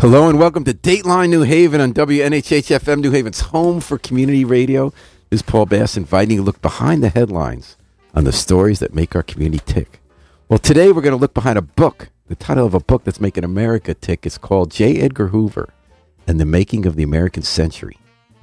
Hello and welcome to Dateline New Haven on WNHH FM, New Haven's home for community radio. This is Paul Bass inviting you to look behind the headlines on the stories that make our community tick. Well, today we're going to look behind a book. The title of a book that's making America tick is called J. Edgar Hoover and the Making of the American Century.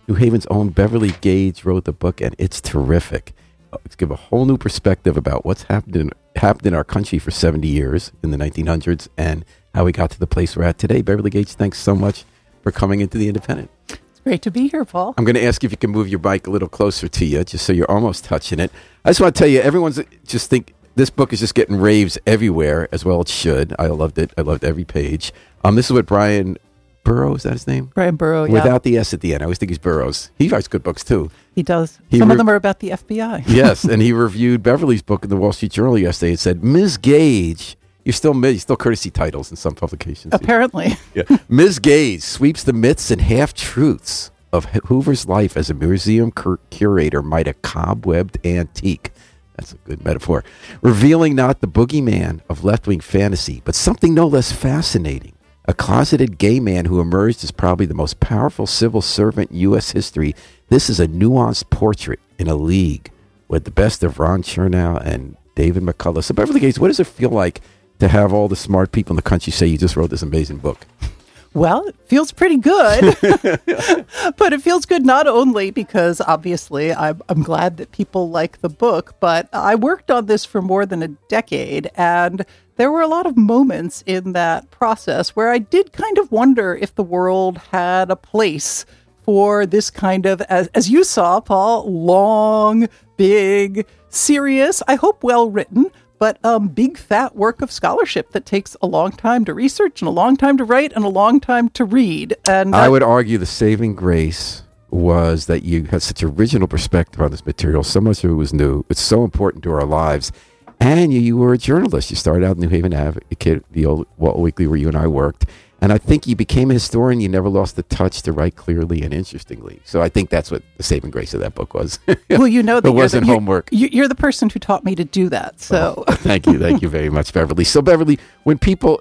New Haven's own Beverly Gage wrote the book, and it's terrific. Uh, it's give a whole new perspective about what's happened in, happened in our country for 70 years in the 1900s and how we got to the place we're at today. Beverly Gage, thanks so much for coming into the Independent. It's great to be here, Paul. I'm going to ask if you can move your bike a little closer to you, just so you're almost touching it. I just want to tell you, everyone's just think this book is just getting raves everywhere, as well it should. I loved it. I loved every page. Um, this is what Bryan Burrough is that his name? Bryan Burrough, yeah. Without the S at the end. I always think he's Burrows. He writes good books too. He does. He Some re- of them are about the FBI. yes, and he reviewed Beverly's book in the Wall Street Journal yesterday. It said Ms. Gage you're still you're still courtesy titles in some publications. Apparently. yeah. Ms. Gage sweeps the myths and half truths of Hoover's life as a museum cur- curator might a cobwebbed antique. That's a good metaphor. Revealing not the boogeyman of left wing fantasy, but something no less fascinating. A closeted gay man who emerged as probably the most powerful civil servant in U.S. history. This is a nuanced portrait in a league with the best of Ron Chernow and David McCullough. So, Beverly Gage, what does it feel like to have all the smart people in the country say you just wrote this amazing book? Well, it feels pretty good. but it feels good not only because obviously I'm, I'm, glad that people like the book, but I worked on this for more than a decade. And there were a lot of moments in that process where I did kind of wonder if the world had a place for this kind of, as, as you saw, Paul, long, big, serious, I hope well written but um, big fat work of scholarship that takes a long time to research and a long time to write and a long time to read. And I would argue the saving grace was that you had such original perspective on this material. So much of it was new. It's so important to our lives. And you, you were a journalist. You started out in New Haven Advocate, the old alt weekly, where you and I worked. And I think you became a historian. You never lost the touch to write clearly and interestingly. So I think that's what the saving grace of that book was. well, you know, that it wasn't the, homework. You're, you're, the person who taught me to do that. Oh, so oh, thank you, thank you very much, Beverly. So Beverly, when people,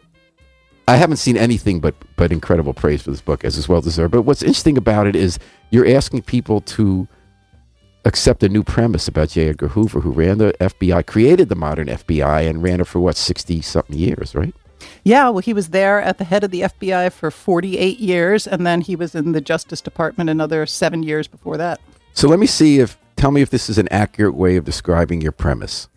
I haven't seen anything but but incredible praise for this book, as is well deserved. But what's interesting about it is you're asking people to accept a new premise about J. Edgar Hoover, who ran the FBI, created the modern FBI, and ran it for what sixty something years, right? Yeah, well, he was there at the head of the FBI for 48 years, and then he was in the Justice Department another seven years before that. So let me see if, tell me if this is an accurate way of describing your premise.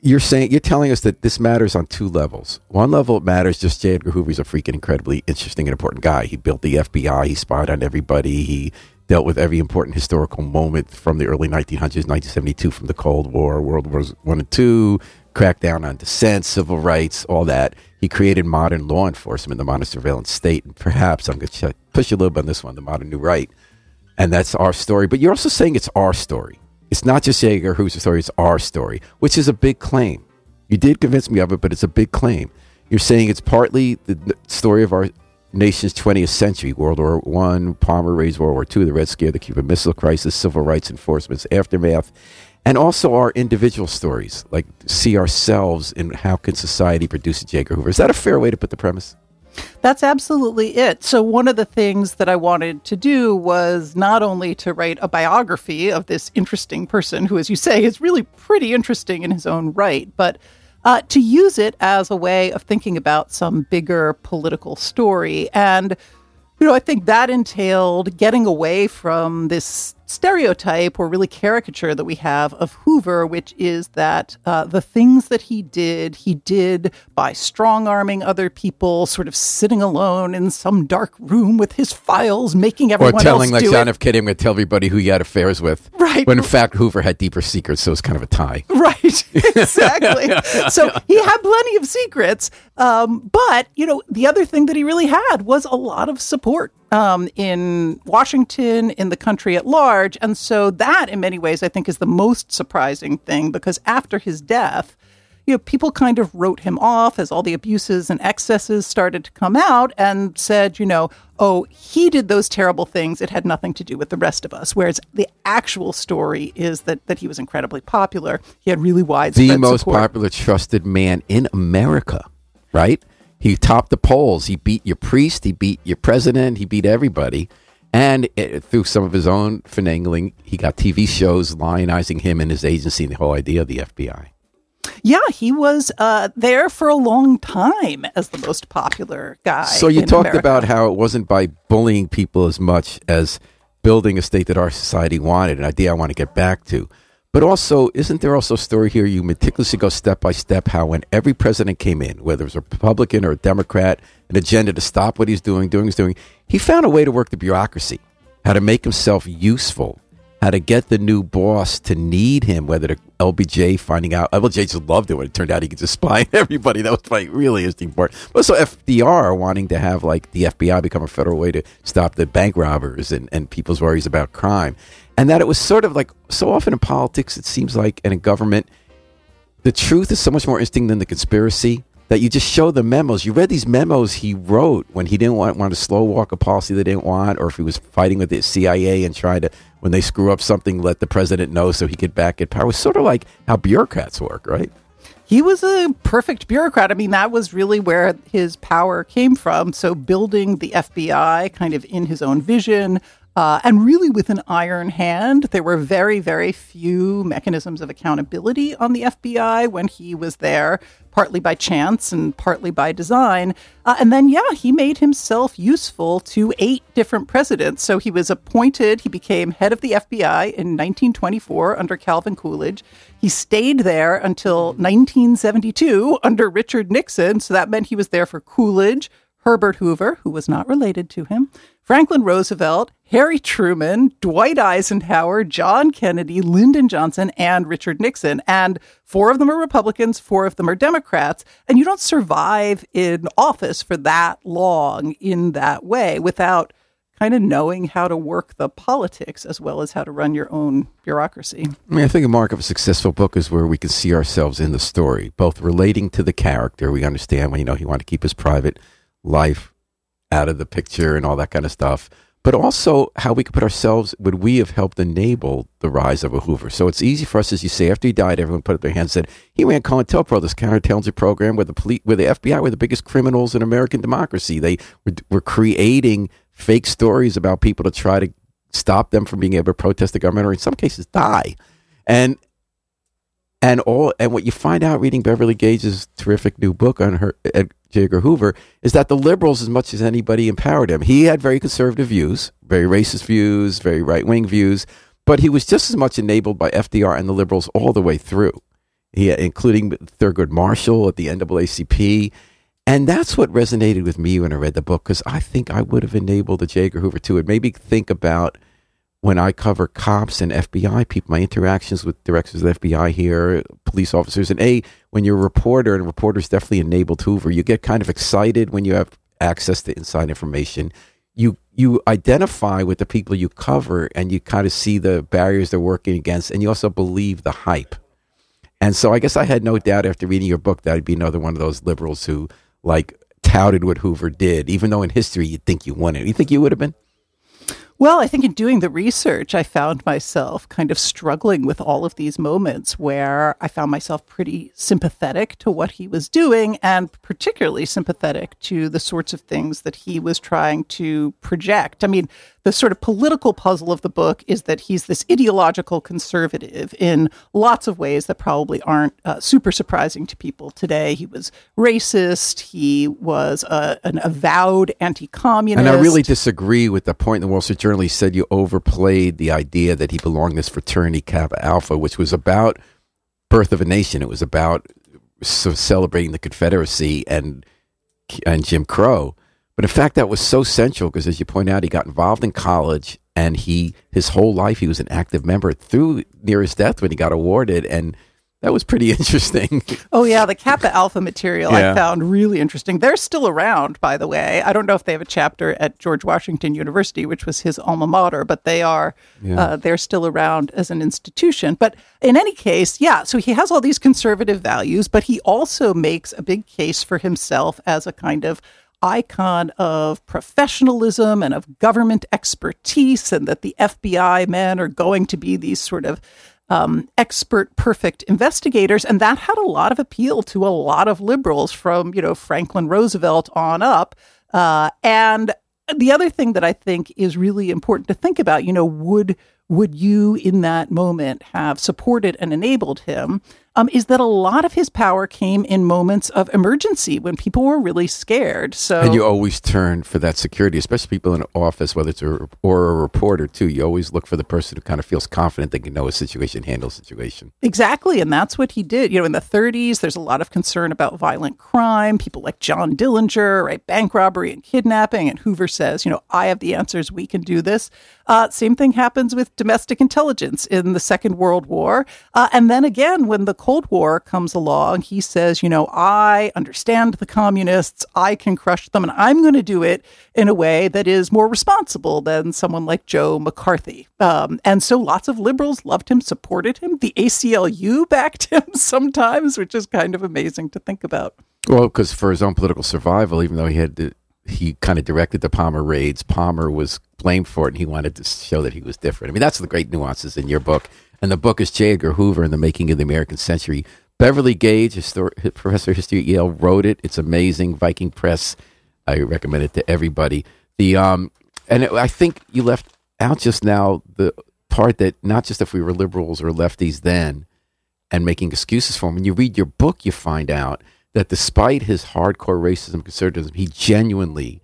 You're saying, you're telling us that this matters on two levels. One level, it matters just J. Edgar Hoover is a freaking incredibly interesting and important guy. He built the FBI, he spied on everybody, he dealt with every important historical moment from the early 1900s, 1972, from the Cold War, World Wars One and Two, crackdown on dissent, civil rights, all that. He created modern law enforcement, the modern surveillance state, and perhaps I'm going to push you a little bit on this one, the modern new right. And that's our story. But you're also saying it's our story. It's not just J. Edgar Hoover's story, it's our story, which is a big claim. You did convince me of it, but it's a big claim. You're saying it's partly the story of our nation's 20th century World War I, Palmer raids World War II, the Red Scare, the Cuban Missile Crisis, civil rights enforcement's aftermath, and also our individual stories, like see ourselves in how can society produce a J. Edgar Hoover. Is that a fair way to put the premise? That's absolutely it. So, one of the things that I wanted to do was not only to write a biography of this interesting person, who, as you say, is really pretty interesting in his own right, but uh, to use it as a way of thinking about some bigger political story. And you know, I think that entailed getting away from this stereotype or really caricature that we have of Hoover, which is that uh, the things that he did, he did by strong arming other people, sort of sitting alone in some dark room with his files, making everyone or telling else like John it. F. Kennedy would tell everybody who he had affairs with, right? When in fact Hoover had deeper secrets, so it's kind of a tie, right? Exactly. so he had plenty of secrets, um, but you know, the other thing that he really had was a lot of support um, in Washington, in the country at large. And so that, in many ways, I think is the most surprising thing because after his death, you know, people kind of wrote him off as all the abuses and excesses started to come out and said, you know, oh, he did those terrible things. It had nothing to do with the rest of us. Whereas the actual story is that that he was incredibly popular. He had really widespread the most support. popular trusted man in America, right? He topped the polls. He beat your priest. He beat your president. He beat everybody. And it, through some of his own finagling, he got TV shows lionizing him and his agency and the whole idea of the FBI. Yeah, he was uh, there for a long time as the most popular guy. So you talked America. about how it wasn't by bullying people as much as building a state that our society wanted, an idea I want to get back to. But also, isn't there also a story here? You meticulously go step by step how when every president came in, whether it was a Republican or a Democrat, an agenda to stop what he's doing, doing he's doing, he found a way to work the bureaucracy, how to make himself useful, how to get the new boss to need him, whether the LBJ finding out. LBJ just loved it when it turned out he could just spy on everybody. That was like really interesting part. But also FDR wanting to have like the FBI become a federal way to stop the bank robbers and, and people's worries about crime. And that it was sort of like so often in politics, it seems like, and in government, the truth is so much more interesting than the conspiracy that you just show the memos. You read these memos he wrote when he didn't want, want to slow walk a policy they didn't want, or if he was fighting with the CIA and trying to, when they screw up something, let the president know so he could back get power. It was sort of like how bureaucrats work, right? he was a perfect bureaucrat. I mean, that was really where his power came from. So, building the FBI kind of in his own vision, uh, and really with an iron hand. There were very, very few mechanisms of accountability on the FBI when he was there, partly by chance and partly by design. Uh, and then, yeah, he made himself useful to eight different presidents. So he was appointed, he became head of the FBI in 1924 under Calvin Coolidge. He stayed there until 1972 under Richard Nixon. So that meant he was there for Coolidge, Herbert Hoover, who was not related to him, Franklin Roosevelt, Harry Truman, Dwight Eisenhower, John Kennedy, Lyndon Johnson, and Richard Nixon. And four of them are Republicans, four of them are Democrats. And you don't survive in office for that long in that way without kind of knowing how to work the politics as well as how to run your own bureaucracy. I mean, I think a mark of a successful book is where we can see ourselves in the story, both relating to the character. We understand when, you know, he wanted to keep his private life out of the picture and all that kind of stuff. But also how we could put ourselves, would we have helped enable the rise of a Hoover? So it's easy for us, as you say, after he died, everyone put up their hands and said, he ran COINTELPRO, this counterintelligence program where the police, where the FBI were the biggest criminals in American democracy. They were, were creating fake stories about people to try to stop them from being able to protest the government or in some cases die. And and all and what you find out reading Beverly Gage's terrific new book on her Ed J. Edgar Hoover is that the liberals, as much as anybody, empowered him. He had very conservative views, very racist views, very right wing views, but he was just as much enabled by FDR and the liberals all the way through. He, including Thurgood Marshall at the NAACP. And that's what resonated with me when I read the book, because I think I would have enabled the J. Edgar Hoover too. Made me think about when I cover cops and FBI people, my interactions with directors of the FBI here, police officers, and A, when you're a reporter, and reporters definitely enabled Hoover, you get kind of excited when you have access to inside information. You you identify with the people you cover, and you kind of see the barriers they're working against, and you also believe the hype. And so I guess I had no doubt after reading your book that I'd be another one of those liberals who like touted what Hoover did, even though in history you'd think you won it. You think you would have been? Well, I think in doing the research, I found myself kind of struggling with all of these moments where I found myself pretty sympathetic to what he was doing and particularly sympathetic to the sorts of things that he was trying to project. I mean, the sort of political puzzle of the book is that he's this ideological conservative in lots of ways that probably aren't uh, super surprising to people today. He was racist. He was uh, an avowed anti-communist. And I really disagree with the point in the Wall Street Journal. He said you overplayed the idea that he belonged to this fraternity Kappa Alpha, which was about birth of a nation. It was about celebrating the Confederacy and and Jim Crow. But in fact, that was so central because, as you point out, he got involved in college, and he his whole life he was an active member through near his death when he got awarded, and that was pretty interesting. Oh yeah, the Kappa Alpha material Yeah. I found really interesting. They're still around, by the way. I don't know if they have a chapter at George Washington University, which was his alma mater, but they are uh, they're still around as an institution. But in any case, yeah. So he has all these conservative values, but he also makes a big case for himself as a kind of icon of professionalism and of government expertise, and that the FBI men are going to be these sort of um, expert, perfect investigators, and that had a lot of appeal to a lot of liberals from you know Franklin Roosevelt on up. Uh, and the other thing that I think is really important to think about, you know, would would you in that moment have supported and enabled him? Um, is that a lot of his power came in moments of emergency when people were really scared. So, and you always turn for that security, especially people in an office, whether it's a or a reporter too. You always look for the person who kind of feels confident they can know a situation, handle a situation. Exactly, and that's what he did. You know, in the 30s, there's a lot of concern about violent crime. People like John Dillinger, right, bank robbery and kidnapping, and Hoover says, you know, I have the answers. We can do this. Uh, same thing happens with domestic intelligence in the Second World War, uh, and then again when the Cold War comes along, he says, you know, I understand the communists, I can crush them, and I'm going to do it in a way that is more responsible than someone like Joe McCarthy. Um, and so lots of liberals loved him, supported him. The ACLU backed him sometimes, which is kind of amazing to think about. Well, because for his own political survival, even though he had to, he kind of directed the Palmer raids, Palmer was blamed for it, and he wanted to show that he was different. I mean, that's the great nuances in your book and the book is J. Edgar Hoover and the Making of the American Century. Beverly Gage, histor- professor of history at Yale, wrote it. It's amazing. Viking Press. I recommend it to everybody. The um, and it, I think you left out just now the part that not just if we were liberals or lefties then, and making excuses for him. When you read your book, you find out that despite his hardcore racism, conservatism, he genuinely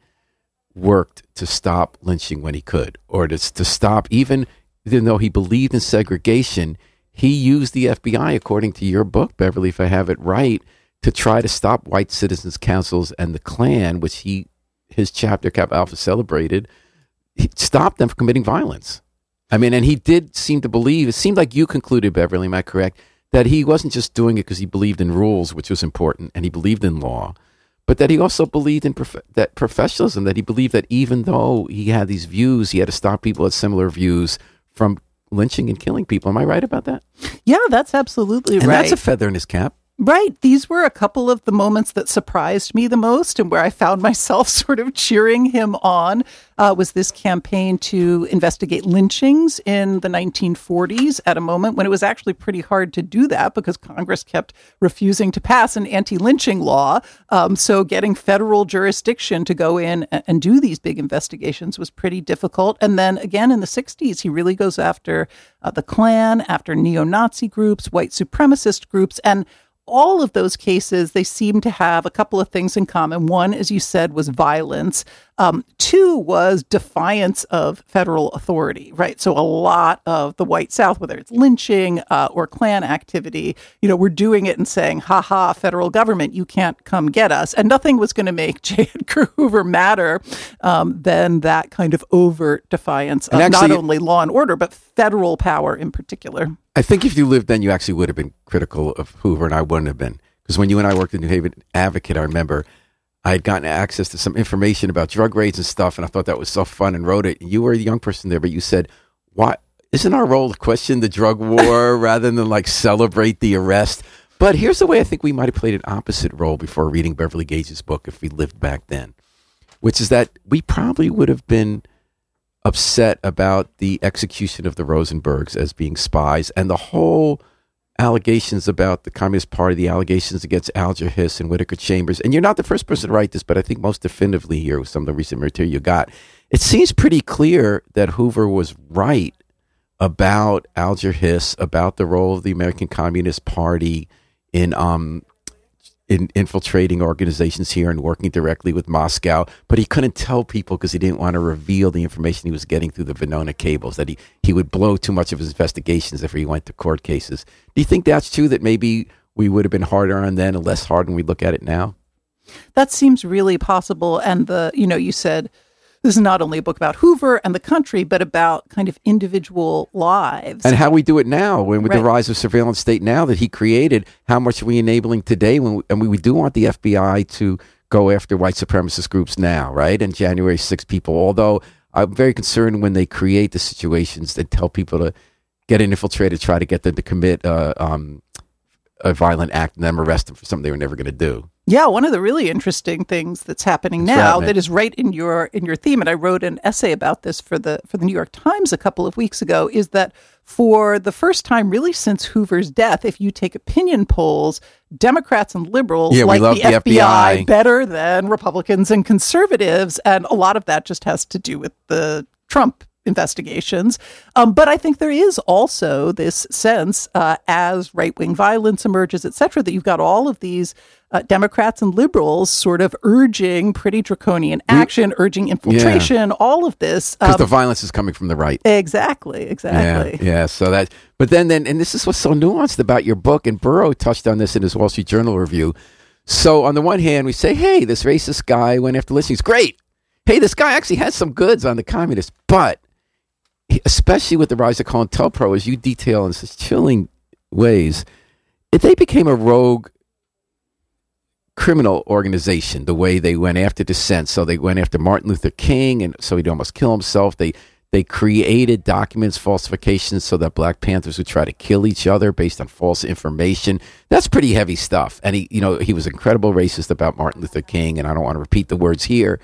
worked to stop lynching when he could, or to, to stop even even though he believed in segregation, he used the FBI, according to your book, Beverly, if I have it right, to try to stop white citizens councils and the Klan, which he his chapter Kappa Alpha celebrated, he stopped them from committing violence. I mean, and he did seem to believe. It seemed like you concluded, Beverly, am I correct, that he wasn't just doing it because he believed in rules, which was important, and he believed in law, but that he also believed in prof- that professionalism. That he believed that even though he had these views, he had to stop people at similar views from lynching and killing people. Am I right about that? Yeah, that's absolutely and right. That's a feather in his cap. Right. These were a couple of the moments that surprised me the most and where I found myself sort of cheering him on uh, was this campaign to investigate lynchings in the 1940s at a moment when it was actually pretty hard to do that because Congress kept refusing to pass an anti lynching law. Um, so getting federal jurisdiction to go in and, do these big investigations was pretty difficult. And then again in the 60s, he really goes after uh, the Klan, after neo Nazi groups, white supremacist groups, and all of those cases, they seem to have a couple of things in common. One, as you said, was violence. Um, two was defiance of federal authority, right? So a lot of the white South, whether it's lynching uh, or Klan activity, you know, we're doing it and saying, "Ha ha, federal government, you can't come get us," and nothing was going to make J. Edgar Hoover madder um, than that kind of overt defiance of actually, not only law and order but federal power in particular. I think if you lived then, you actually would have been critical of Hoover, and I wouldn't have been because when you and I worked at New Haven Advocate, I remember I had gotten access to some information about drug raids and stuff, and I thought that was so fun and wrote it. You were a young person there, but you said, "Why isn't our role to question the drug war rather than like celebrate the arrest?" But here's the way I think we might have played an opposite role before reading Beverly Gage's book if we lived back then, which is that we probably would have been upset about the execution of the Rosenbergs as being spies and the whole allegations about the Communist Party, the allegations against Alger Hiss and Whitaker Chambers. And you're not the first person to write this, but I think most definitively here with some of the recent material you got. It seems pretty clear that Hoover was right about Alger Hiss, about the role of the American Communist Party in um, in infiltrating organizations here and working directly with Moscow, but he couldn't tell people because he didn't want to reveal the information he was getting through the Venona cables, that he, he would blow too much of his investigations if he went to court cases. Do you think that's true, that maybe we would have been harder on then and less hard when we look at it now? That seems really possible. And the, you know, you said this is not only a book about Hoover and the country, but about kind of individual lives. And how we do it now, when with right. the rise of surveillance state now that he created, how much are we enabling today? When we, and we do want the FBI to go after white supremacist groups now, right? And January 6 people, although I'm very concerned when they create the situations that tell people to get infiltrated, try to get them to commit uh, um, a violent act and then arrest them for something they were never going to do. Yeah, one of the really interesting things that's happening That's now right, that is right in your in your theme, and I wrote an essay about this for the for the New York Times a couple of weeks ago, is that for the first time really since Hoover's death, if you take opinion polls, Democrats and liberals Yeah, like the, the FBI, FBI. better than Republicans and conservatives, and a lot of that just has to do with the Trump investigations. Um, but I think there is also this sense, uh, as right wing violence emerges, et cetera, that you've got all of these uh, Democrats and liberals sort of urging pretty draconian action, urging infiltration, all of this. Because Um, the violence is coming from the right. exactly, exactly. Yeah, yeah. So that, but then, then, and this is what's so nuanced about your book. And Burrough touched on this in his Wall Street Journal review. So on the one hand, we say, "Hey, this racist guy went after listings. Great. Hey, this guy actually has some goods on the communists." But especially with the rise of COINTELPRO, Pro, as you detail in such chilling ways, if they became a rogue criminal organization the way they went after dissent so they went after martin luther king and so he'd almost kill himself. They they created documents falsifications so that black panthers would try to kill each other based on false information. That's pretty heavy stuff. And he you know he was incredible racist about martin luther king and i don't want to repeat the words here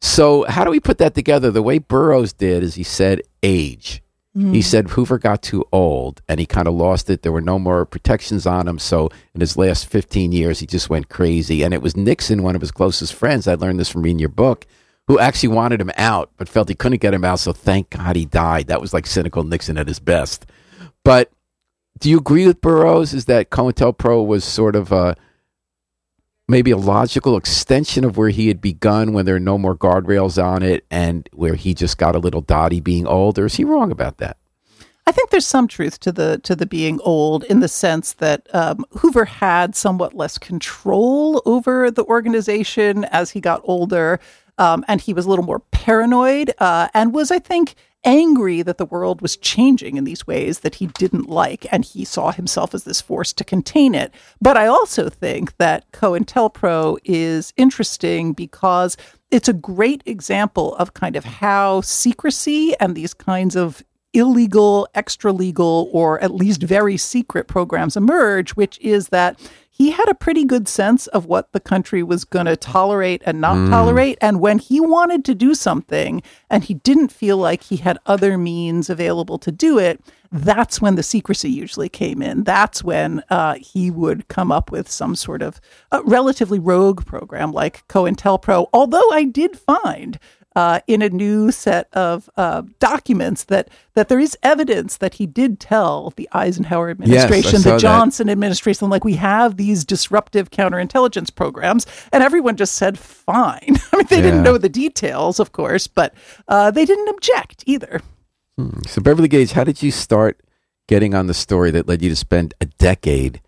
so how do we put that together the way burroughs did is he said age he hmm. said Hoover got too old and he kind of lost it. There were no more protections on him. So in his last 15 years, he just went crazy. And it was Nixon, one of his closest friends. I learned this from reading your book, who actually wanted him out, but felt he couldn't get him out. So thank God he died. That was like cynical Nixon at his best. But do you agree with Burroughs? Is that COINTELPRO was sort of a, maybe a logical extension of where he had begun when there are no more guardrails on it and where he just got a little dotty being old? Or is he wrong about that? I think there's some truth to the to the being old in the sense that um, Hoover had somewhat less control over the organization as he got older, um, and he was a little more paranoid, uh, and was, I think, angry that the world was changing in these ways that he didn't like, and he saw himself as this force to contain it. But I also think that COINTELPRO is interesting because it's a great example of kind of how secrecy and these kinds of illegal, extra legal, or at least very secret programs emerge, which is that he had a pretty good sense of what the country was going to tolerate and not tolerate. And when he wanted to do something and he didn't feel like he had other means available to do it, that's when the secrecy usually came in. That's when uh, he would come up with some sort of uh, relatively rogue program like COINTELPRO. Although I did find uh, in a new set of uh, documents that that there is evidence that he did tell the Eisenhower administration, saw the that. Johnson administration, like we have these disruptive counterintelligence programs, and everyone just said fine. I mean, they Yeah. didn't know the details, of course, but uh, they didn't object either. So, Beverly Gage, how did you start getting on the story that led you to spend a decade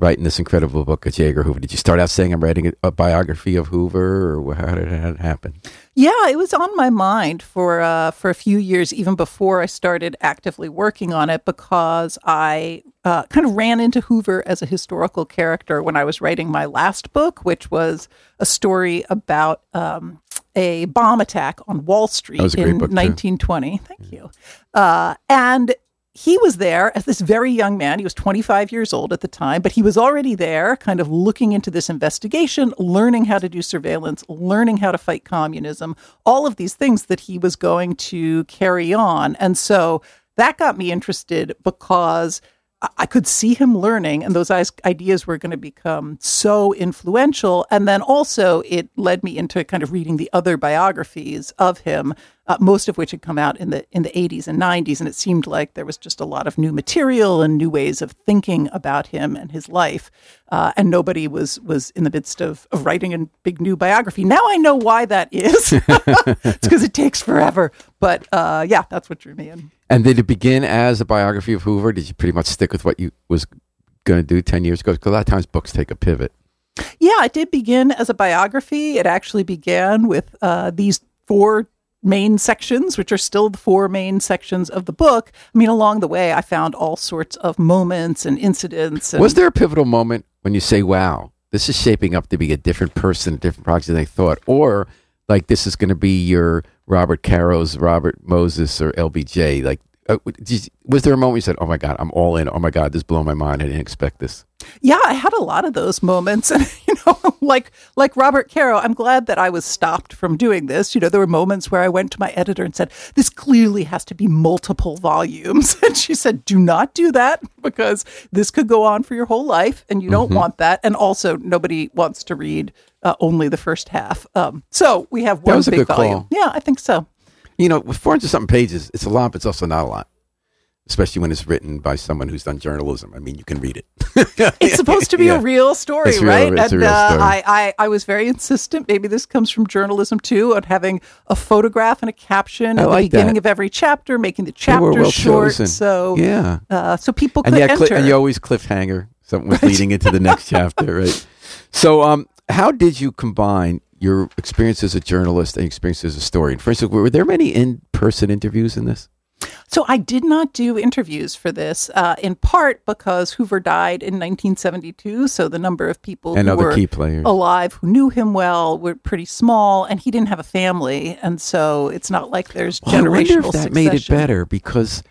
writing this incredible book of J. Edgar Hoover? Did you start out saying I'm writing a, biography of Hoover, or how did that happen? Yeah, it was on my mind for uh, for a few years, even before I started actively working on it, because I uh, kind of ran into Hoover as a historical character when I was writing my last book, which was a story about um, a bomb attack on Wall Street was a great in book, too. 1920. Thank you. Uh, and he was there as this very young man. He was 25 years old at the time, but he was already there, kind of looking into this investigation, learning how to do surveillance, learning how to fight communism, all of these things that he was going to carry on. And so that got me interested because I- I could see him learning, and those ideas were going to become so influential. And then also, it led me into kind of reading the other biographies of him, uh, most of which had come out in the in the 80s and 90s, and it seemed like there was just a lot of new material and new ways of thinking about him and his life. Uh, and nobody was was in the midst of, of writing a big new biography. Now I know why that is. it's because it takes forever. But uh, yeah, that's what drew me in. And did it begin as a biography of Hoover? Did you pretty much stick with what you was going to do 10 years ago? Because a lot of times books take a pivot. Yeah, it did begin as a biography. It actually began with uh, these four main sections, which are still the four main sections of the book. I mean, along the way, I found all sorts of moments and incidents. And Was there a pivotal moment when you say, wow, this is shaping up to be a different person, a different project than I thought? Or like this is going to be your Robert Caro's Robert Moses or LBJ? Like, uh, was there a moment you said, oh my God, I'm all in. Oh my God, this blew my mind. I didn't expect this. Yeah, I had a lot of those moments, and you know, like like Robert Caro, I'm glad that I was stopped from doing this. You know, there were moments where I went to my editor and said, "This clearly has to be multiple volumes," and she said, "Do not do that because this could go on for your whole life, and you don't Mm-hmm. want that." And also, nobody wants to read uh, only the first half. Um, so we have one was a big good call. volume. Yeah, I think so. You know, with 400 something pages, it's a lot, but it's also not a lot. Especially when it's written by someone who's done journalism. I mean, you can read it. It's supposed to be Yeah. a real story, It's right? and uh, story. I, I, I was very insistent. Maybe this comes from journalism too, on having a photograph and a caption I at like the beginning that. of every chapter, making the chapters well short, chosen. so yeah. uh, so people and could you, had enter. and you always cliffhanger something was leading into the next chapter, right? So, um, how did you combine your experience as a journalist and experience as a historian? For instance, were there many in-person interviews in this? So I did not do interviews for this, uh, in part because Hoover died in 1972. So the number of people And who other were key players. alive who knew him well were pretty small, and he didn't have a family, and so it's not like there's Well, I wonder if that succession. made it better because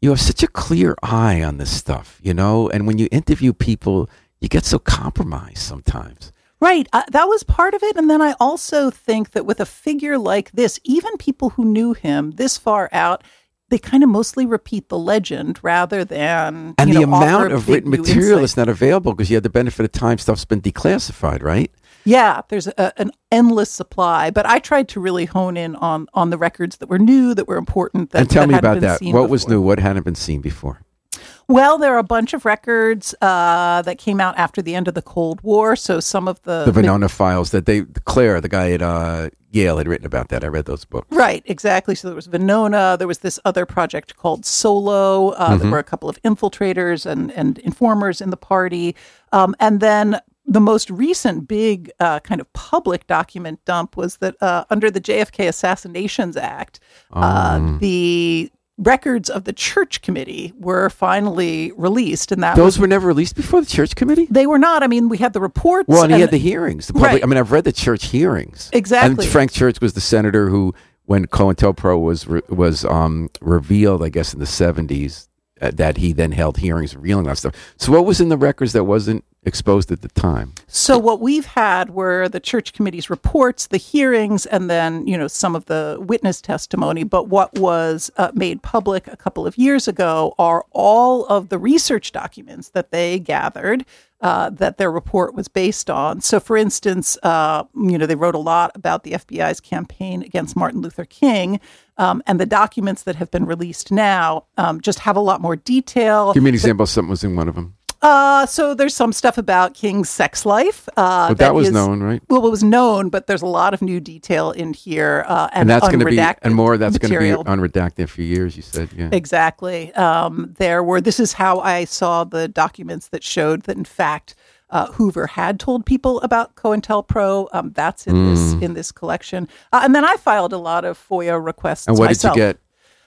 you have such a clear eye on this stuff, you know. And when you interview people, you get so compromised sometimes. Right. Uh, that was part of it. And then I also think that with a figure like this, even people who knew him this far out, they kind of mostly repeat the legend rather than And you the know, amount of written material is not available because you had the benefit of time stuff's been declassified, right? Yeah, there's a, an endless supply. But I tried to really hone in on on the records that were new, that were important. That, and tell that me about that. What was new? What hadn't been seen before? Well, there are a bunch of records uh, that came out after the end of the Cold War. So some of the, The Venona files that they Klehr, the guy at uh, Yale, had written about that. I read those books. Right, exactly. So there was Venona. There was this other project called Solo. Uh, Mm-hmm. There were a couple of infiltrators and, and informers in the party. Um, and then the most recent big uh, kind of public document dump was that uh, under the JFK Assassinations Act, uh, Um. the records of the church committee were finally released. And that Those was, were never released before the church committee. they were not. I mean, we had the reports. Well, and he had the hearings. The public. Right. I mean, I've read the church hearings. Exactly. And Frank Church was the senator who, when COINTELPRO was re- was um, revealed, I guess in the seventies, uh, that he then held hearings revealing that stuff. So, what was in the records that wasn't exposed at the time? So what we've had were the church committee's reports, the hearings, and then you know some of the witness testimony. But what was uh, made public a couple of years ago are all of the research documents that they gathered. Uh, that their report was based on. So, for instance, uh, you know, they wrote a lot about the FBI's campaign against Martin Luther King, um, and the documents that have been released now um, just have a lot more detail. Give me an example. Something was in one of them. Uh, so there's some stuff about King's sex life. Uh, But that was is- known, right? Well, it was known, but there's a lot of new detail in here, uh, and, And that's going to be and more. That's going to be unredacted for years. You said, yeah. Exactly. Um, there were. This is how I saw the documents that showed that, in fact, uh, Hoover had told people about COINTELPRO. Um, that's in this in this collection. Uh, and then I filed a lot of FOIA requests. And what myself. did you get?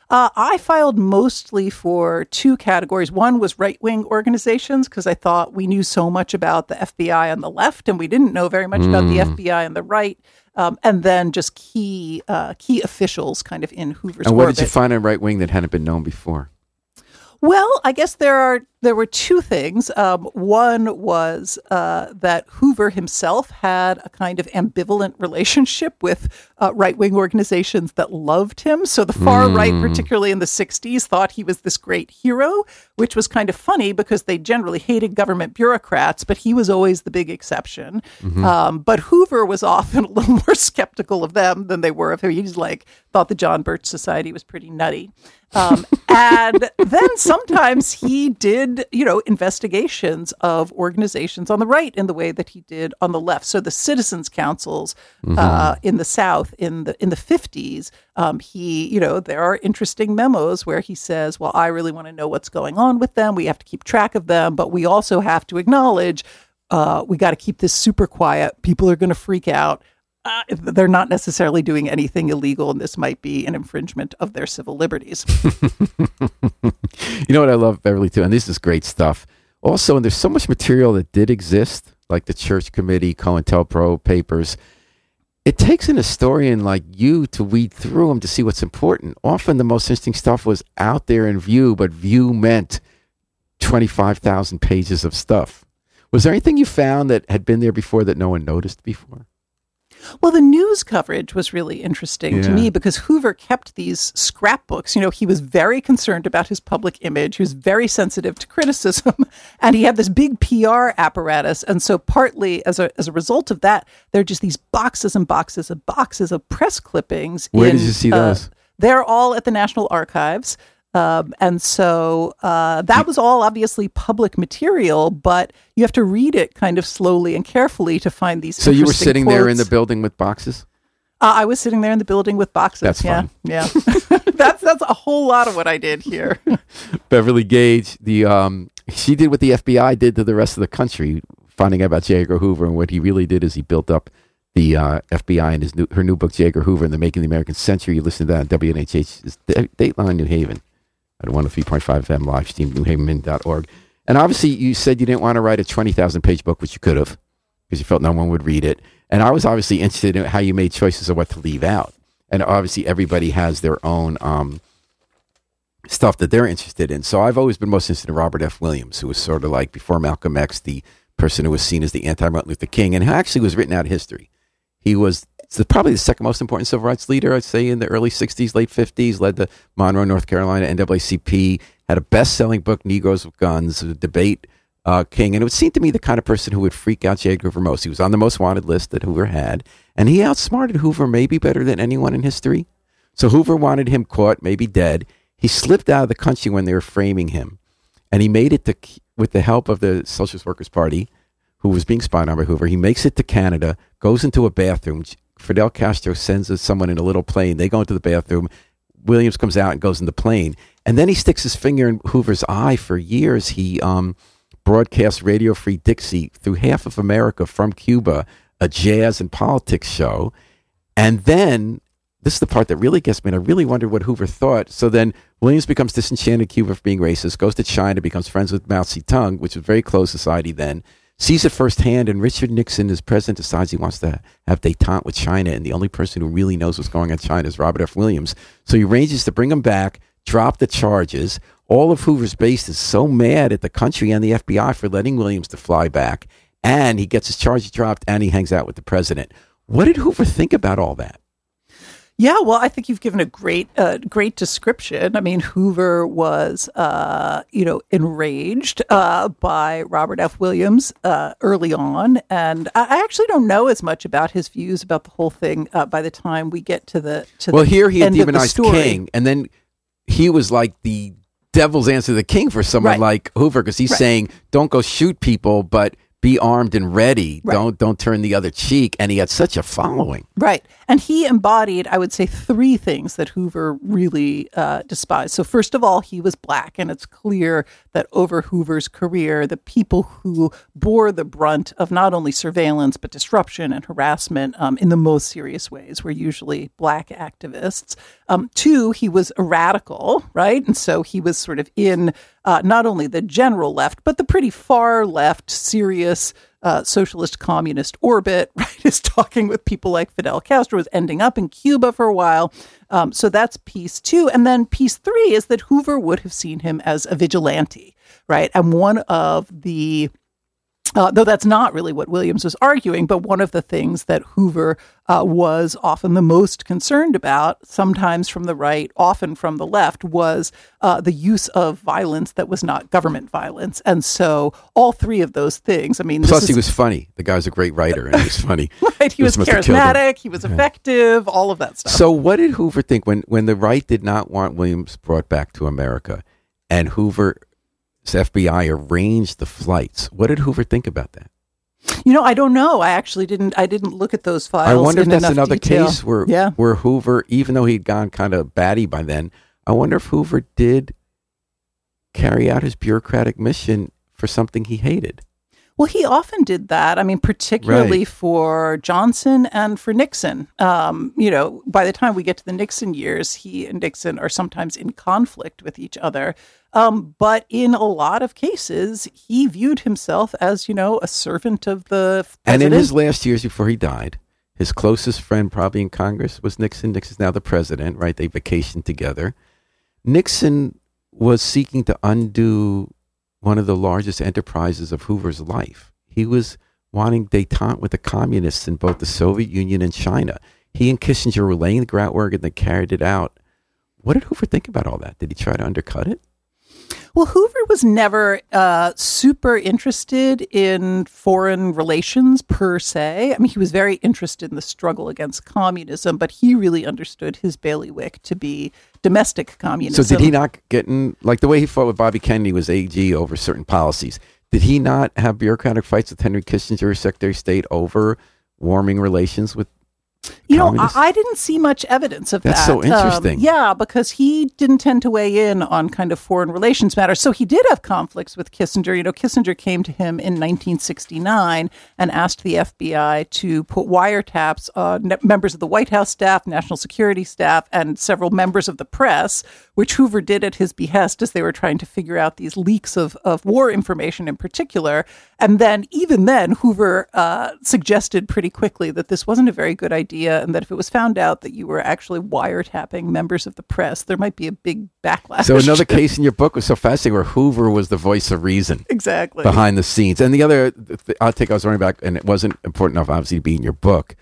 Uh, I filed mostly for two categories. One was right wing organizations because I thought we knew so much about the FBI on the left and we didn't know very much about the FBI on the right. Um, and then just key uh, key officials kind of in Hoover's And what orbit. did you find on right wing that hadn't been known before? Well, I guess there are there were two things. Um, one was uh, that Hoover himself had a kind of ambivalent relationship with uh, right wing organizations that loved him. So the far right, particularly in the '60s, thought he was this great hero, which was kind of funny because they generally hated government bureaucrats, but he was always the big exception. Um, but Hoover was often a little more skeptical of them than they were of him. He's like thought the John Birch Society was pretty nutty. Um, and then sometimes he did, you know, investigations of organizations on the right in the way that he did on the left. So the citizens councils uh, in the South in the in the fifties, um, he, you know, there are interesting memos where he says, "Well, I really want to know what's going on with them. We have to keep track of them, but we also have to acknowledge." Uh, we got to keep this super quiet. People are going to freak out uh, they're not necessarily doing anything illegal, and this might be an infringement of their civil liberties. You know what I love, Beverly, too? And this is great stuff. Also, and there's so much material that did exist, like the church committee, COINTELPRO papers. It takes an historian like you to weed through them to see what's important. Often the most interesting stuff was out there in view, but view meant 25,000 pages of stuff. Was there anything you found that had been there before that no one noticed before? Well, the news coverage was really interesting to me because Hoover kept these scrapbooks. You know, he was very concerned about his public image. He was very sensitive to criticism, and he had this big PR apparatus. And so, partly as a as a result of that, there are just these boxes and boxes and boxes of press clippings. Where in, did you see uh, those? they're all at the National Archives. Um, and so uh, that was all obviously public material, but you have to read it kind of slowly and carefully to find these. So you were sitting there in the building with boxes? Uh, I was sitting there in the building with boxes. That's yeah, fun. yeah. that's that's a whole lot of what I did here. Beverly Gage, the um, she did what the FBI did to the rest of the country, finding out about J. Edgar Hoover, and what he really did is he built up the uh, FBI and his new, her new book J. Edgar Hoover and the Making of the American Century. You listen to that on WNHH, Dateline New Haven, at 103.5 FM live stream newhaven.org. And obviously, you said you didn't want to write a twenty thousand page book, which you could have, because you felt no one would read it. And I was obviously interested in how you made choices of what to leave out. And obviously, everybody has their own. Um, stuff that they're interested in. So I've always been most interested in Robert F. Williams, who was sort of like before Malcolm X, the person who was seen as the anti-Martin Luther King, and who actually was written out of history. He was the, probably the second most important civil rights leader, I'd say, in the early '60s, late '50s. Led the Monroe, North Carolina NAACP. Had a best-selling book, Negroes with Guns, a debate. Uh, King, and it would seem to me the kind of person who would freak out J. Edgar Hoover. He was on the most wanted list that Hoover had, and he outsmarted Hoover maybe better than anyone in history. So Hoover wanted him caught, maybe dead. He slipped out of the country when they were framing him, and he made it to with the help of the Socialist Workers Party, who was being spied on by Hoover. He makes it to Canada, goes into a bathroom. Fidel Castro sends someone in a little plane. They go into the bathroom. Williams comes out and goes in the plane, and then he sticks his finger in Hoover's eye for years. He um, Radio Free Dixie through half of America from Cuba, a jazz and politics show, and then this is the part that really gets me, and I really wondered what Hoover thought. So then Williams becomes disenchanted Cuba for being racist, goes to China, becomes friends with Mao Zedong, which was very close society then, sees it firsthand, and Richard Nixon, as president, decides he wants to have detente with China, and the only person who really knows what's going on in China is Robert F. Williams. So he arranges to bring him back, drop the charges. All of Hoover's base is so mad at the country and the FBI for letting Williams to fly back, and he gets his charges dropped, and he hangs out with the president. What did Hoover think about all that? Yeah, well, I think you've given a great, uh, great description. I mean, Hoover was, uh, you know, enraged uh, by Robert F. Williams uh, early on, and I actually don't know as much about his views about the whole thing uh, by the time we get to the to Well, the here he had demonized. King, and then he was like the devil's answer to the king for someone Right. like Hoover because he's Right. saying, "Don't go shoot people, but be armed and ready. Right. Don't don't turn the other cheek." And he had such a following. Right. And he embodied, I would say, three things that Hoover really uh, despised. So, first of all, he was black. And it's clear that over Hoover's career, the people who bore the brunt of not only surveillance, but disruption and harassment um, in the most serious ways were usually black activists. Um, two, he was a radical, right? And so he was sort of in uh, not only the general left, but the pretty far left, serious uh, socialist communist orbit, right, is talking with people like Fidel Castro, is ending up in Cuba for a while. Um, so that's piece two. And then piece three is that Hoover would have seen him as a vigilante, right? And one of the uh, though that's not really what Williams was arguing, but one of the things that Hoover uh, was often the most concerned about, sometimes from the right, often from the left, was uh, the use of violence that was not government violence. And so, all three of those things. I mean, this Plus, is, he was funny. The guy's a great writer, and he was funny. right. He was This must have killed him. charismatic. He was effective. All of that stuff. So, what did Hoover think when when the right did not want Williams brought back to America, and Hoover's FBI arranged the flights? What did Hoover think about that? you know, I don't know. I actually didn't. I didn't look at those files. I wonder if in that's another detail. case where yeah. where Hoover, even though he'd gone kind of batty by then, I wonder if Hoover did carry out his bureaucratic mission for something he hated. Well, he often did that. I mean, particularly Right. for Johnson and for Nixon. Um, you know, by the time we get to the Nixon years, he and Nixon are sometimes in conflict with each other. Um, but in a lot of cases, he viewed himself as, you know, a servant of the And in his last years before he died, his closest friend, probably in Congress, was Nixon. Nixon's now the president, right? They vacationed together. Nixon was seeking to undo one of the largest enterprises of Hoover's life. He was wanting detente with the communists in both the Soviet Union and China. He and Kissinger were laying the groundwork and they carried it out. What did Hoover think about all that? Did he try to undercut it? Well, Hoover was never uh, super interested in foreign relations per se. I mean, he was very interested in the struggle against communism, but he really understood his bailiwick to be domestic communism. So, did he not get in, like the way he fought with Bobby Kennedy was AG over certain policies? Did he not have bureaucratic fights with Henry Kissinger, Secretary of State, over warming relations with you know, I, I, didn't see much evidence of That's that. so interesting. Um, yeah, because he didn't tend to weigh in on kind of foreign relations matters. So he did have conflicts with Kissinger. You know, Kissinger came to him in 1969 and asked the FBI to put wiretaps on members of the White House staff, national security staff, and several members of the press, which Hoover did at his behest as they were trying to figure out these leaks of, of war information in particular. And then, even then, Hoover uh, suggested pretty quickly that this wasn't a very good idea and that if it was found out that you were actually wiretapping members of the press, there might be a big backlash. So, another case in your book was so fascinating where Hoover was the voice of reason. Exactly. Behind the scenes. And the other outtake I was running back, and it wasn't important enough, obviously, to be in your book,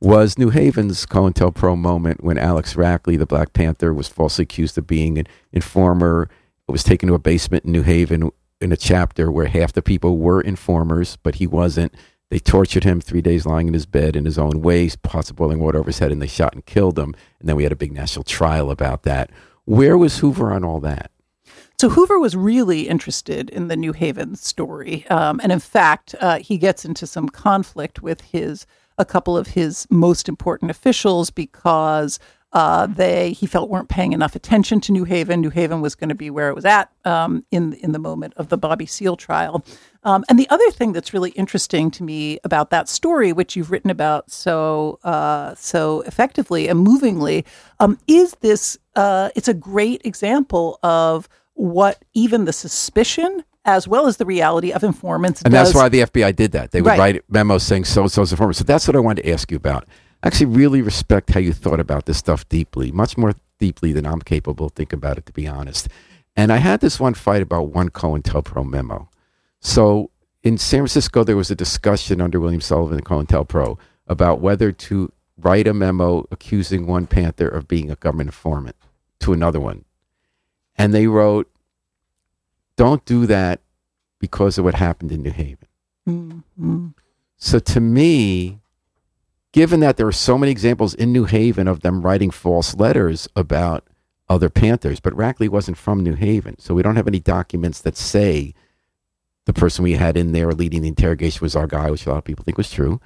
was New Haven's COINTELPRO moment when Alex Rackley, the Black Panther, was falsely accused of being an informer, It was taken to a basement in New Haven in a chapter where half the people were informers, but he wasn't. They tortured him three days lying in his bed in his own waste, pots of boiling water over his head, and they shot and killed him. And then we had a big national trial about that. Where was Hoover on all that? So Hoover was really interested in the New Haven story, um, and in fact, uh, he gets into some conflict with his a couple of his most important officials because uh, they he felt weren't paying enough attention to New Haven. New Haven was going to be where it was at um, in in the moment of the Bobby Seale trial. Um, and the other thing that's really interesting to me about that story, which you've written about so uh, so effectively and movingly, um, is this. Uh, it's a great example of what even the suspicion as well as the reality of informants. And does. that's why the FBI did that. They would Right. write memos saying so and so so's informant. So that's what I wanted to ask you about. I actually really respect how you thought about this stuff deeply, much more deeply than I'm capable of thinking about it, to be honest. And I had this one fight about one COINTELPRO memo. So in San Francisco, there was a discussion under William Sullivan and COINTELPRO about whether to write a memo accusing one Panther of being a government informant to another one. And they wrote, don't do that because of what happened in New Haven. Mhm. So to me, given that there are so many examples in New Haven of them writing false letters about other Panthers, but Rackley wasn't from New Haven, so we don't have any documents that say the person we had in there leading the interrogation was our guy, which a lot of people think was true.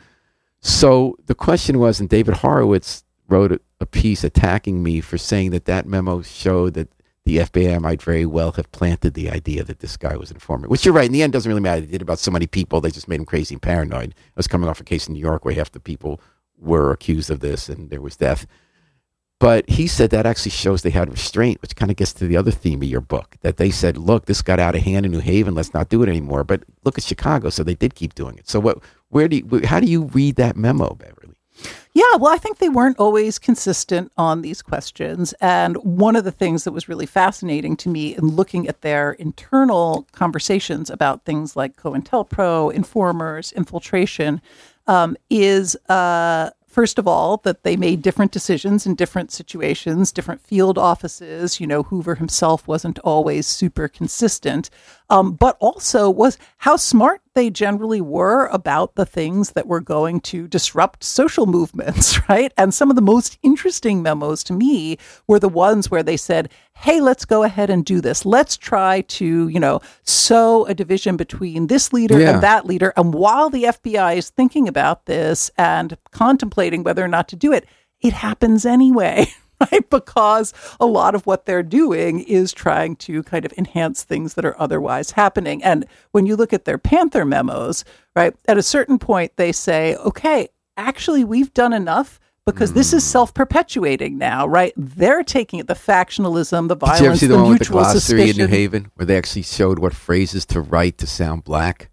So the question was, and David Horowitz wrote a, a piece attacking me for saying that that memo showed that the FBI might very well have planted the idea that this guy was an informant. Which you're right. In the end, doesn't really matter. They did about so many people. They just made him crazy and paranoid. I was coming off a case in New York where half the people were accused of this and there was death. But he said that actually shows they had restraint, which kind of gets to the other theme of your book. That they said, look, this got out of hand in New Haven. Let's not do it anymore. But look at Chicago. So they did keep doing it. So what? Where do you, how do you read that memo, Beverly? Yeah, well, I think they weren't always consistent on these questions. And one of the things that was really fascinating to me in looking at their internal conversations about things like COINTELPRO, informers, infiltration, um, is uh, first of all that they made different decisions in different situations, different field offices. You know, Hoover himself wasn't always super consistent, um, but also was how smart they generally were about the things that were going to disrupt social movements, right? And some of the most interesting memos to me were the ones where they said, hey, let's go ahead and do this. Let's try to, you know, sow a division between this leader Yeah. and that leader. And while the FBI is thinking about this and contemplating whether or not to do it, it happens anyway. Right, because a lot of what they're doing is trying to kind of enhance things that are otherwise happening. And when you look at their Panther memos, right, at a certain point they say, okay, actually, we've done enough because this is hmm. self perpetuating now, right? They're taking it, the factionalism, the violence, Did you ever see the, the one with the glossary in New. Haven where they actually showed what phrases to write to sound black?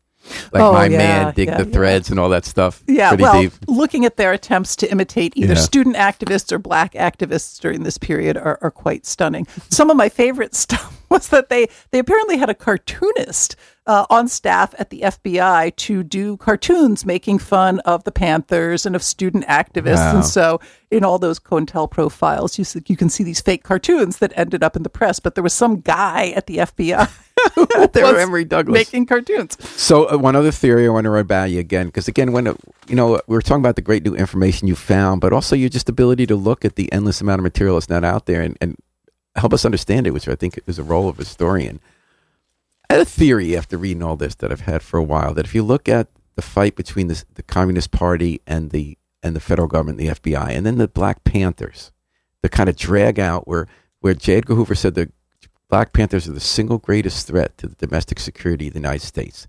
Like Oh, my yeah, man, dig yeah, the yeah. threads and all that stuff. Yeah, well, deep. looking at their attempts to imitate either student activists or black activists during this period are, are quite stunning. Some of my favorite stuff was that they they apparently had a cartoonist uh, on staff at the FBI to do cartoons making fun of the Panthers and of student activists. Wow. And so, in all those COINTELPRO files, you, you can see these fake cartoons that ended up in the press. But there was some guy at the FBI. They was Emory Douglas. making cartoons. So uh, one other theory I want to run by you again, because again, when uh, you know we were talking about the great new information you found, but also your just ability to look at the endless amount of material that's not out there and, and help us understand it, which I think is a role of a historian. I had a theory after reading all this that I've had for a while that if you look at the fight between the, the Communist Party and the and the federal government, the FBI, and then the Black Panthers, the kind of drag out where where J. Edgar Hoover said the Black Panthers are the single greatest threat to the domestic security of the United States.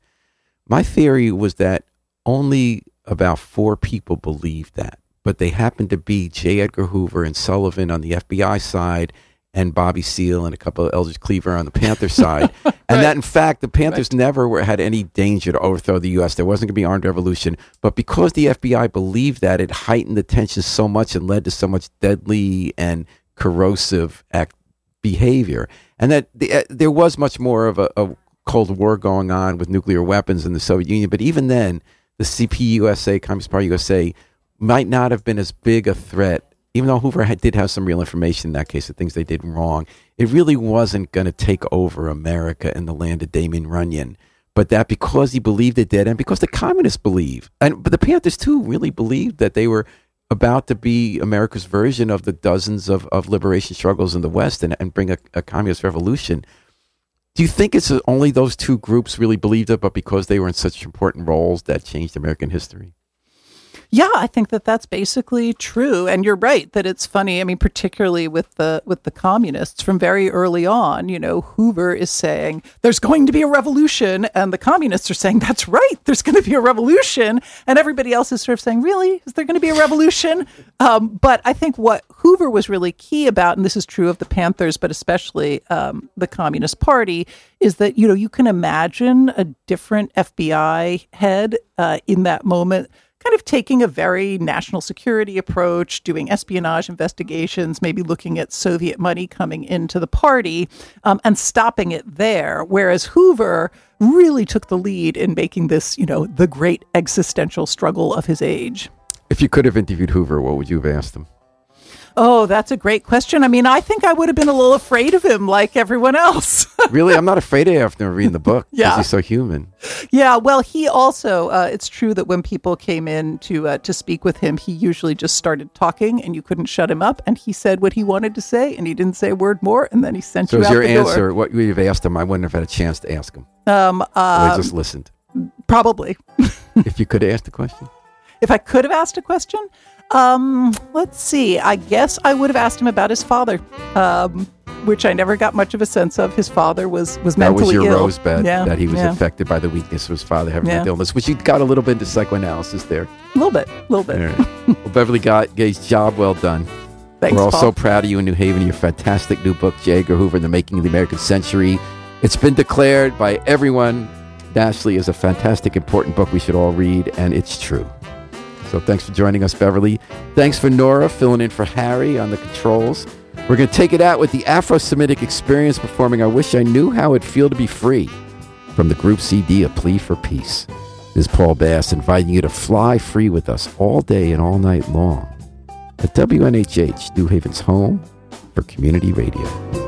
My theory was that only about four people believed that, but they happened to be J. Edgar Hoover and Sullivan on the FBI side and Bobby Seale and a couple of Eldridge Cleaver on the Panther side. And that, in fact, the Panthers never were, had any danger to overthrow the U.S. There wasn't going to be armed revolution. But because the FBI believed that, it heightened the tension so much and led to so much deadly and corrosive act behavior. And that the, uh, there was much more of a, a Cold War going on with nuclear weapons in the Soviet Union. But even then, the CPUSA, Communist Party USA, might not have been as big a threat even though Hoover had, did have some real information in that case of things they did wrong, it really wasn't going to take over America and the land of Damon Runyon. But that because he believed it did, and because the communists believe, and but the Panthers too really believed that they were about to be America's version of the dozens of, of liberation struggles in the West and, and bring a, a communist revolution. Do you think it's only those two groups really believed it, but because they were in such important roles that changed American history? Yeah, I think that that's basically true, and you're right that it's funny. I mean, particularly with the with the communists from very early on. You know, Hoover is saying there's going to be a revolution, and the communists are saying that's right, there's going to be a revolution, and everybody else is sort of saying, really, is there going to be a revolution? Um, but I think what Hoover was really key about, and this is true of the Panthers, but especially um, the Communist Party, is that you know you can imagine a different FBI head uh, in that moment kind of taking a very national security approach, doing espionage investigations, maybe looking at Soviet money coming into the party, um, and stopping it there. Whereas Hoover really took the lead in making this, you know, the great existential struggle of his age. If you could have interviewed Hoover, what would you have asked him? Oh, that's a great question. I mean, I think I would have been a little afraid of him like everyone else. really? I'm not afraid of him after reading the book. Yeah. He's so human. Yeah, well, he also, uh, it's true that when people came in to, uh, to speak with him, he usually just started talking and you couldn't shut him up. And he said what he wanted to say and he didn't say a word more. And then he sent So you is out your the answer, door. what you have asked him, I wouldn't have had a chance to ask him. Um, I uh, just listened. probably. if you could have asked the question. if I could have asked a question, um, let's see. I guess I would have asked him about his father, um, which I never got much of a sense of. His father was was mentally ill. That mentally was your ill. rosebud, Yeah, that he was yeah. affected by the weakness of his father having Yeah. illness, which you got a little bit into psychoanalysis there. a little bit, a little bit. Right. well, Beverly got Gay's job well done. Thanks, We're all Paul. so proud of you in New Haven. Your fantastic new book, J. Edgar Hoover and the Making of the American Century. It's been declared by everyone, Dashley, is a fantastic, important book we should all read, and it's true. So thanks for joining us, Beverly. Thanks for Nora filling in for Harry on the controls. We're going to take it out with the Afro Semitic experience performing I Wish I Knew How It'd Feel to Be Free from the group CD A Plea for Peace. This is Paul Bass inviting you to fly free with us all day and all night long at WNHH, New Haven's home for community radio.